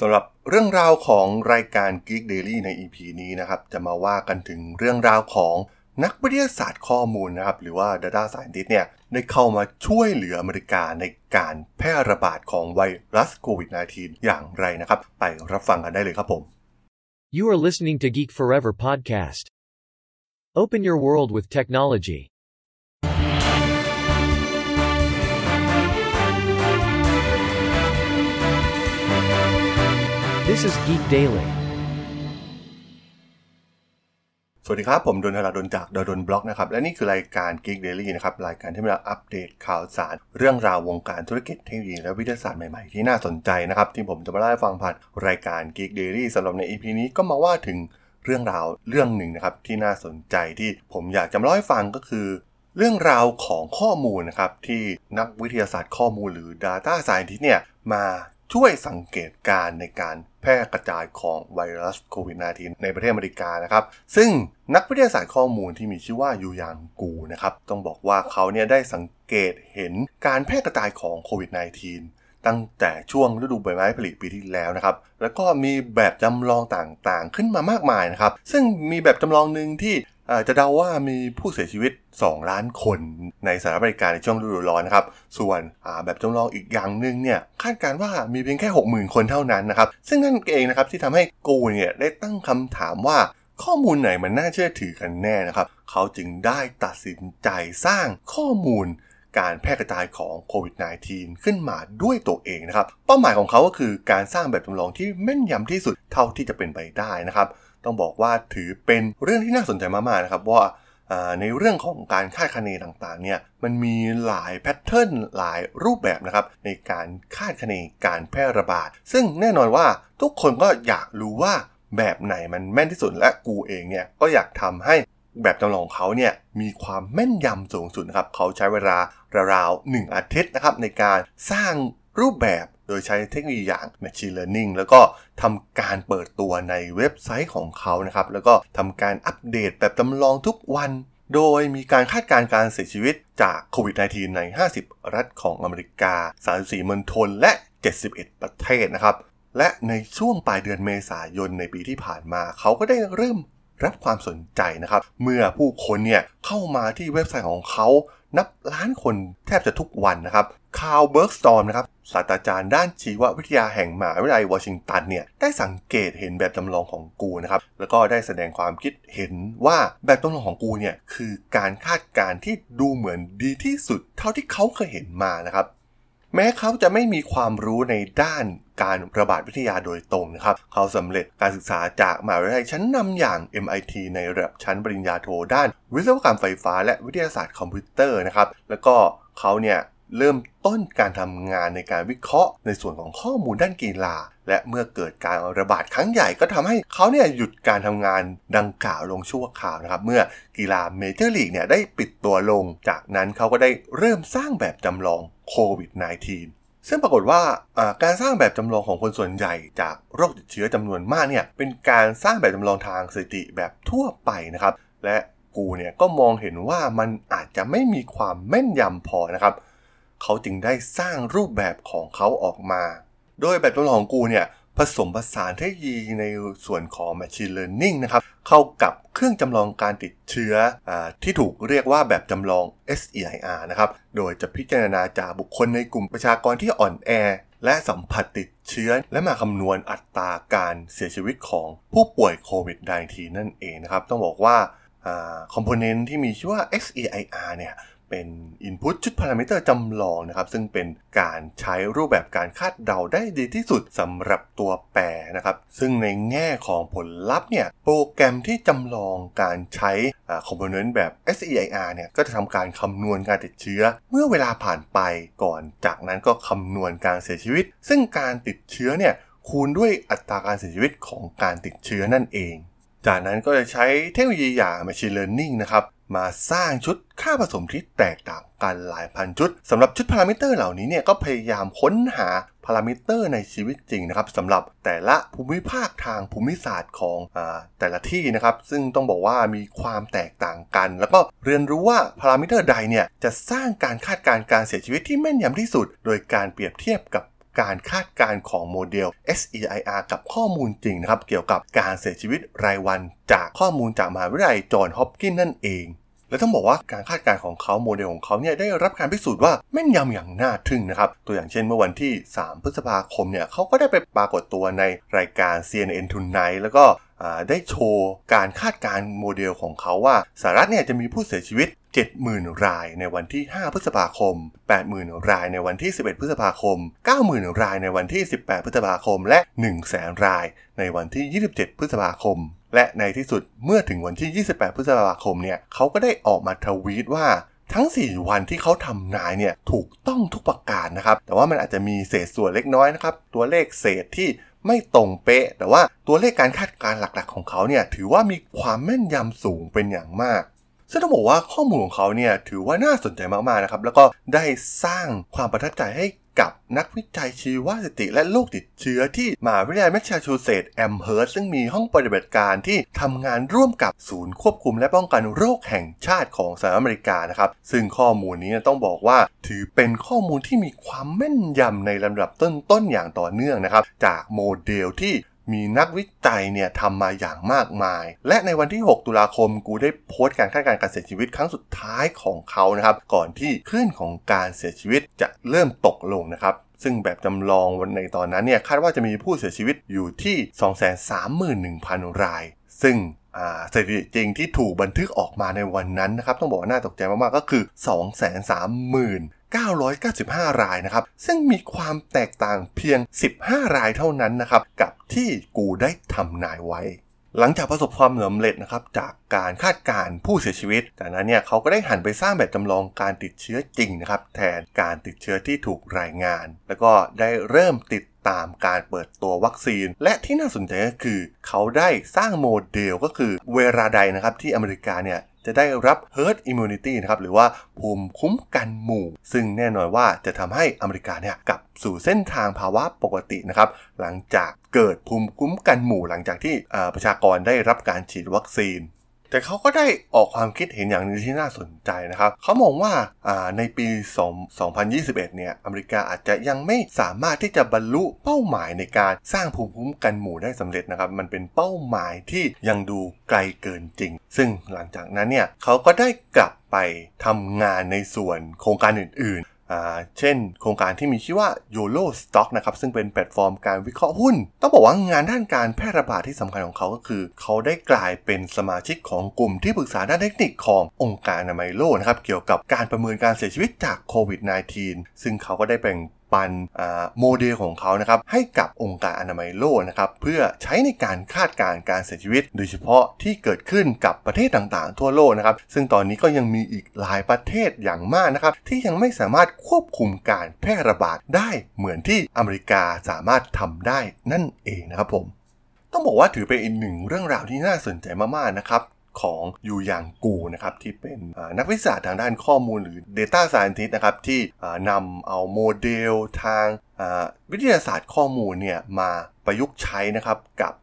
สำหรับเรื่องราวของรายการ Geek Daily ใน EP นี้นะครับ จะมาว่ากันถึงเรื่องราวของนักวิทยาศาสตร์ข้อมูลนะครับ หรือว่า Data Scientist เนี่ยได้เข้ามาช่วยเหลืออเมริกาในการแพร่ระบาดของไวรัสโควิด -19 อย่างไรนะครับ ไปรับฟังกันได้เลยครับผม You are listening to Geek Forever podcast. Open your world with technology. This is Geek Daily. สวัสดีครับ ผมดนทราดนจากดดนบล็อกนะครับ และนี่คือรายการ Geek Daily นะครับ รายการที่มาอัปเดตข่าวสาร เรื่องราววงการธุรกิจเทคโนโลยีและวิทยาศาสตร์ใหม่ๆ ที่น่าสนใจนะครับ ที่ผมจะมาเล่าให้ฟังผ่านรายการ Geek Daily สำหรับใน EP นี้ก็มาว่าถึงเรื่องราวเรื่องหนึ่งนะครับที่น่าสนใจที่ผมอยากจะมาเล่าให้ฟังก็คือ เรื่องราวของข้อมูลนะครับที่นักวิทยาศาสตร์ข้อมูลหรือ Data Scientist เนี่ยมา ช่วยสังเกตการในการแพร่กระจายของไวรัสโควิด -19 ในประเทศอเมริกานะครับ ซึ่งนักวิทยาศาสตร์ข้อมูลที่มีชื่อว่ายูยางกูนะครับ ต้องบอกว่าเขาเนี่ยได้สังเกตเห็นการแพร่กระจายของโควิด -19 ตั้งแต่ช่วงฤดูใบไม้ผลิปีที่แล้วนะครับ แล้วก็มีแบบจำลองต่างๆ ขึ้นมามากมายนะครับ ซึ่งมีแบบจำลองหนึ่งที่จะเดาว่ามีผู้เสียชีวิต 2 ล้านคนในสหรัฐอเมริกาในช่วงฤดูร้อนนะครับ ส่วนแบบจำลองอีกอย่างหนึ่งเนี่ยคาดการว่ามีเพียงแค่ 60,000 คนเท่านั้นนะครับ ซึ่งนั่นเองนะครับที่ทำให้กูเนี่ยได้ตั้งคำถามว่าข้อมูลไหนมันน่าเชื่อถือกันแน่นะครับ เขาจึงได้ตัดสินใจสร้างข้อมูล การแพร่กระจายของโควิด -19 ขึ้นมาด้วยตัวเองนะครับ เป้าหมายของเขาก็คือการสร้างแบบจำลองที่แม่นยำที่สุดเท่าที่จะเป็นไปได้นะครับ ต้องบอกว่าถือเป็นเรื่องที่น่าสนใจมากๆนะครับว่าในเรื่องของการคาดคะเนต่างๆเนี่ยมันมีหลายแพทเทิร์นหลายรูปแบบนะครับในการคาดคะเนการแพร่ระบาด ซึ่งแน่นอนว่าทุกคนก็อยากรู้ว่าแบบไหนมันแม่นที่สุดและกูเองเนี่ยก็อยากทำให้ แบบจำลองเขาเนี่ยมีความแม่นยำสูงสุดนะครับเขาใช้เวลาราวๆ1อาทิตย์นะครับในการสร้างรูปแบบโดยใช้เทคโนโลยีอย่าง Machine Learning แล้วก็ทำการเปิดตัวในเว็บไซต์ของเขานะครับ แล้วก็ทำการอัปเดตแบบจำลองทุกวัน โดยมีการคาดการณ์การเสียชีวิตจากโควิด -19 ใน 50 รัฐของอเมริกา 34มณฑลและ 71 ประเทศนะครับ และในช่วงปลายเดือนเมษายนในปีที่ผ่านมา เขาก็ได้เริ่ม รับความสนใจนะครับ เมื่อผู้คนเนี่ยเข้ามาที่เว็บไซต์ของเขานับล้านคนแทบจะทุกวันนะครับคาร์ลเบิร์กสตอมนะครับศาสตราจารย์ด้านชีววิทยาแห่งมหาวิทยาลัยวอชิงตันเนี่ยได้สังเกตเห็นแบบจำลองของกูนะครับแล้วก็ได้แสดงความคิดเห็นว่าแบบจำลองของกูเนี่ยคือการคาดการณ์ที่ดูเหมือนดีที่สุดเท่าที่เขาเคยเห็นมานะครับ แม้เขาจะไม่มีความรู้ในด้านการระบาดวิทยาโดยตรงนะครับ เขาสำเร็จการศึกษาจากมหาวิทยาลัยชั้นนำอย่าง MIT ในระดับชั้นปริญญาโทด้าน วิศวกรรมไฟฟ้าและวิทยาศาสตร์คอมพิวเตอร์นะครับ แล้วก็เขาเนี่ย เริ่มต้นการทำงานในการวิเคราะห์ ในส่วนของข้อมูลด้านกีฬา และเมื่อเกิดการระบาดครั้งใหญ่ก็ทำให้เขาเนี่ยหยุดการทำงานดังกล่าวลงชั่วคราวนะครับ เมื่อกีฬาเมเจอร์ลีกเนี่ยได้ปิดตัวลง จากนั้นเขาก็ได้เริ่มสร้างแบบจำลองโควิด -19 ซึ่งปรากฏว่าการสร้างแบบจำลองของคนส่วนใหญ่จากโรคติดเชื้อจำนวนมากเนี่ยเป็นการสร้างแบบจำลองทางสถิติแบบทั่วไปนะครับ และกูเนี่ยก็มองเห็นว่ามันอาจจะไม่มีความแม่นยำพอนะครับ เขาจึงได้สร้างรูปแบบของเขาออกมา โดยแบบจำลองของกูเนี่ยผสมผสานเทคโนโลยีในส่วนของ Machine Learning นะครับ เข้ากับเครื่องจำลองการติดเชื้ออที่ถูกเรียกว่าแบบจำลอง SEIR นะครับ โดยจะพิจารณาจากบุคคลในกลุ่มประชากรที่อ่อนแอ และสัมผัสติดเชื้อ และมาคำนวณอัตราการเสียชีวิตของผู้ป่วยโควิด -19 นั่นเองนะครับ ต้องบอกว่าคอมโพเนนต์ที่มีชื่อว่า SEIR เนี่ย เป็น Input ชุดพารามิเตอร์จำลองนะครับ ซึ่งเป็นการใช้รูปแบบการคาดเดาได้ดีที่สุดสำหรับตัวแปรนะครับ ซึ่งในแง่ของผลลัพธ์เนี่ย โปรแกรมที่จำลองการใช้คอมโพเนนต์แบบ SEIR เนี่ย ก็จะทำการคำนวณการติดเชื้อ เมื่อเวลาผ่านไปก่อนจากนั้นก็คำนวณการเสียชีวิต ซึ่งการติดเชื้อเนี่ยคูณด้วยอัตราการเสียชีวิตของการติดเชื้อนั่นเอง จากนั้นก็จะใช้เทคโนโลยีอย่าง Machine Learning นะครับ มาสร้างชุดค่าผสมที่แตกต่างกันหลายพันชุดสำหรับชุดพารามิเตอร์เหล่านี้เนี่ยก็พยายามค้นหาพารามิเตอร์ในชีวิตจริงนะครับสำหรับแต่ละภูมิภาคทางภูมิศาสตร์ของอแต่ละที่นะครับ ซึ่งต้องบอกว่ามีความแตกต่างกัน แล้วก็เรียนรู้ว่าพารามิเตอร์ใดเนี่ยจะสร้างการคาดการณ์การเสียชีวิตที่แม่นยำที่สุด โดยการเปรียบเทียบกับการคาดการณ์ของโมเดล SEIR กับข้อมูลจริงนะครับ เกี่ยวกับการเสียชีวิตรายวันจากข้อมูลจากมหาวิทยาลัยจอห์นฮอปกินส์นั่นเอง และต้องบอกว่าการคาดการณ์ของเขาโมเดลของเขาเนี่ยได้รับการพิสูจน์ว่าแม่นยำอย่างน่าทึ่งนะครับ ตัวอย่างเช่นเมื่อวันที่ 3 พฤษภาคมเนี่ยเขาก็ได้ไปปรากฏตัวในรายการ CNN Tonight แล้วก็ได้โชว์การคาดการณ์โมเดลของเขาว่าสหรัฐเนี่ยจะมีผู้เสียชีวิต 70,000 รายในวันที่ 5 พฤษภาคม 80,000 รายในวันที่ 11 พฤษภาคม 90,000 รายในวันที่ 18 พฤษภาคม และ 100,000 รายในวันที่ 27 พฤษภาคม และในที่สุดเมื่อถึงวันที่ 28 พฤษภาคมเนี่ยเขาก็ได้ออกมาทวีตว่าทั้ง 4 วันที่เขาทำนายเนี่ยถูกต้องทุกประการนะครับ แต่ว่ามันอาจจะมีเศษส่วนเล็กน้อยนะครับ ตัวเลขเศษที่ไม่ตรงเป๊ะ แต่ว่าตัวเลขการคาดการณ์หลักๆ ของเขาเนี่ยถือว่ามีความแม่นยำสูงเป็นอย่างมากซึ่งต้องบอกว่าข้อมูลของเขาเนี่ยถือว่าน่าสนใจมากๆนะครับ แล้วก็ได้สร้างความประทับใจให้ กับนักวิจัยชีวสถิติและโรคติดเชื้อที่มหาวิทยาลัยแมสซาชูเซตส์แอมเฮิร์ตซึ่งมีห้องปฏิบัติการที่ทำงานร่วมกับศูนย์ควบคุมและป้องกันโรคแห่งชาติของสหรัฐอเมริกานะครับ ซึ่งข้อมูลนี้ต้องบอกว่า ถือเป็นข้อมูลที่มีความแม่นยำในลำดับต้นๆอย่างต่อเนื่องนะครับ จากโมเดลที่มีนักวิจัยเนี่ยทำมาอย่างมากมาย และในวันที่ 6 ตุลาคม กูได้โพสต์การคาดการณ์การเสียชีวิตครั้งสุดท้ายของเขานะครับ ก่อนที่คลื่นของการเสียชีวิตจะเริ่มตกลงนะครับซึ่งแบบจำลองวันในตอนนั้นเนี่ยคาดว่าจะมีผู้เสียชีวิตอยู่ที่ 231,000 ราย ซึ่งสถิติจริงที่ถูกบันทึกออกมาในวันนั้นนะครับ ต้องบอกว่าน่าตกใจมากๆ ก็คือ 230,000 995 รายนะครับ ซึ่งมีความแตกต่างเพียง 15 รายเท่านั้นนะครับกับที่กูได้ทำนายไว้หลังจากประสบความสำเร็จนะครับจากการคาดการผู้เสียชีวิต จากนั้นเนี่ยเขาก็ได้หันไปสร้างแบบจำลองการติดเชื้อจริงนะครับแทนการติดเชื้อที่ถูกรายงาน แล้วก็ได้เริ่มติดตามการเปิดตัววัคซีน และที่น่าสนใจก็คือ เขาได้สร้างโมเดลก็คือเวลาใดนะครับที่อเมริกาเนี่ย จะได้รับ herd immunity นะครับหรือว่าภูมิคุ้มกันหมู่ ซึ่งแน่นอนว่าจะทำให้อเมริกาเนี่ยกลับสู่เส้นทางภาวะปกตินะครับหลังจากเกิดภูมิคุ้มกันหมู่หลังจากที่ประชากรได้รับการฉีดวัคซีน แต่เขาก็ได้ออกความคิดเห็นอย่างนึงที่น่าสนใจนะครับ เขามองว่าในปี 2021 เนี่ย อเมริกาอาจจะยังไม่สามารถที่จะบรรลุเป้าหมายในการสร้างภูมิคุ้มกันหมู่ได้สำเร็จนะครับ มันเป็นเป้าหมายที่ยังดูไกลเกินจริง ซึ่งหลังจากนั้นเนี่ยเขาก็ได้กลับไปทำงานในส่วนโครงการอื่น เช่น โครงการที่มีชื่อว่า YOLO Stock นะครับ ซึ่งเป็นแพลตฟอร์มการวิเคราะห์หุ้น ต้องบอกว่างานด้านการแพร่ระบาดที่สำคัญของเขาก็คือ เขาได้กลายเป็นสมาชิกของกลุ่มที่ปรึกษาด้านเทคนิคขององค์การอนามัยโลกนะครับ เกี่ยวกับการประเมินการเสียชีวิตจากโควิด -19 ซึ่งเขาก็ได้แบ่ง ปันโมเดลของเขานะครับให้กับองค์การอนามัยโลกนะครับเพื่อใช้ในการคาดการณ์การเสียชีวิต โดยเฉพาะที่เกิดขึ้นกับประเทศต่างๆ ทั่วโลกนะครับซึ่งตอนนี้ก็ยังมีอีกหลายประเทศอย่างมากนะครับที่ยังไม่สามารถควบคุมการแพร่ระบาดได้เหมือนที่อเมริกาสามารถทำได้นั่นเองนะครับผมต้องบอกว่าถือเป็นอีกหนึ่งเรื่องราวที่น่าสนใจมากๆนะครับ ของยูยางกูนะครับที่เป็นนักวิชาทางด้านข้อมูลหรือ Data Scientist นะครับที่นำเอาโมเดลทางวิทยาศาสตร์ข้อมูลเนี่ยมาประยุกต์ใช้นะครับกับ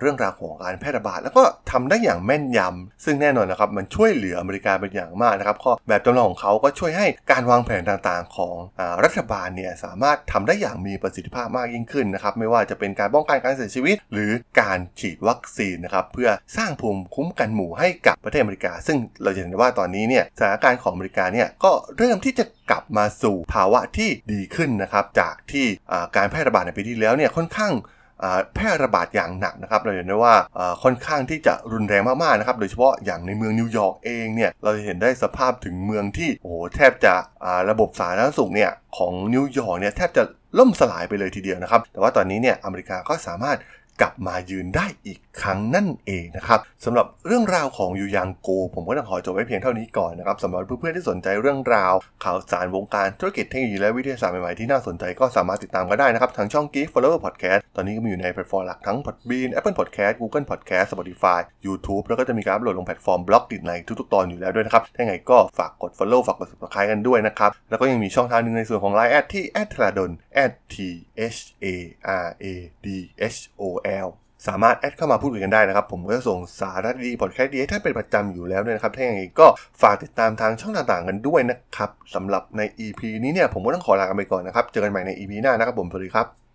เรื่องราวของการแพร่ระบาด แล้วก็ทำได้อย่างแม่นยำซึ่งแน่นอนนะครับมันช่วยเหลืออเมริกาเป็นอย่างมากนะครับข้อแบบจำลองของเขาก็ช่วยให้การวางแผนต่างๆ ของอรัฐบาลเนี่ยสามารถทำได้อย่างมีประสิทธิภาพมากยิ่งขึ้นนะครับไม่ว่าจะเป็นการป้องกันการเสียชีวิต หรือการฉีดวัคซีนนะครับเพื่อสร้างภูมิคุ้มกันหมู่ให้กับประเทศอเมริกา ซึ่งเราจะเห็นว่าตอนนี้เนี่ยสถานการณ์ของอเมริกาเนี่ยก็เริ่มที่จะกลับมาสู่ภาวะที่ดีขึ้นนะครับจากที่การแพร่ระบาดในปีที่แล้วเนี่ยค่อนข้าง แพร่ระบาดอย่างหนักนะครับเราเห็นได้ว่าค่อนข้างที่จะรุนแรงมากๆนะครับโดยเฉพาะอย่างในเมืองนิวยอร์กเองเนี่ยเราจะเห็นได้สภาพถึงเมืองที่โอ้แทบจะระบบสาธารณสุขเนี่ยของนิวยอร์กเนี่ยแทบจะล่มสลายไปเลยทีเดียวนะครับ แต่ว่าตอนนี้เนี่ยอเมริกาก็สามารถ กลับมายืนได้อีกครั้งนั่นเองนะครับสำหรับเรื่องราวของ Youyang Gu ผมก็ต้องขอจบไว้เพียงเท่านี้ก่อนนะครับสำหรับเพื่อนๆที่สนใจเรื่องราว ข่าวสารวงการธุรกิจเทคโนโลยีและวิทยาศาสตร์ใหม่ๆที่น่าสนใจก็สามารถติดตามก็ได้นะครับทางช่อง Geek Forever Podcast ตอนนี้ก็มีอยู่ในแพลตฟอร์มหลักทั้ง Podbean Apple Podcast Google Podcast Spotify YouTube แล้วก็จะมีการอัปโหลดลงแพลตฟอร์ม Blockdit ในทุกๆตอนอยู่แล้วด้วยนะครับถ้าไงก็ฝากกด Follow ฝากกด Subscribe กันด้วยนะครับแล้วก็ยังมีช่องทางนึงในส่วนของ Line ที่ t h a d o n t h a r a d o l สามารถแอดเข้ามาพูดคุยกันได้นะครับ ผมก็จะส่งสาระดีพอดแคสต์ดีให้ท่านเป็นประจำอยู่แล้วด้วยนะครับ ถ้าอย่างไรก็ฝากติดตามทางช่องต่างๆกันด้วยนะครับสำหรับใน EP นี้เนี่ยผมก็ต้องขอลากันไปก่อนนะครับ เจอกันใหม่ใน EP หน้านะครับผม สวัสดีครับ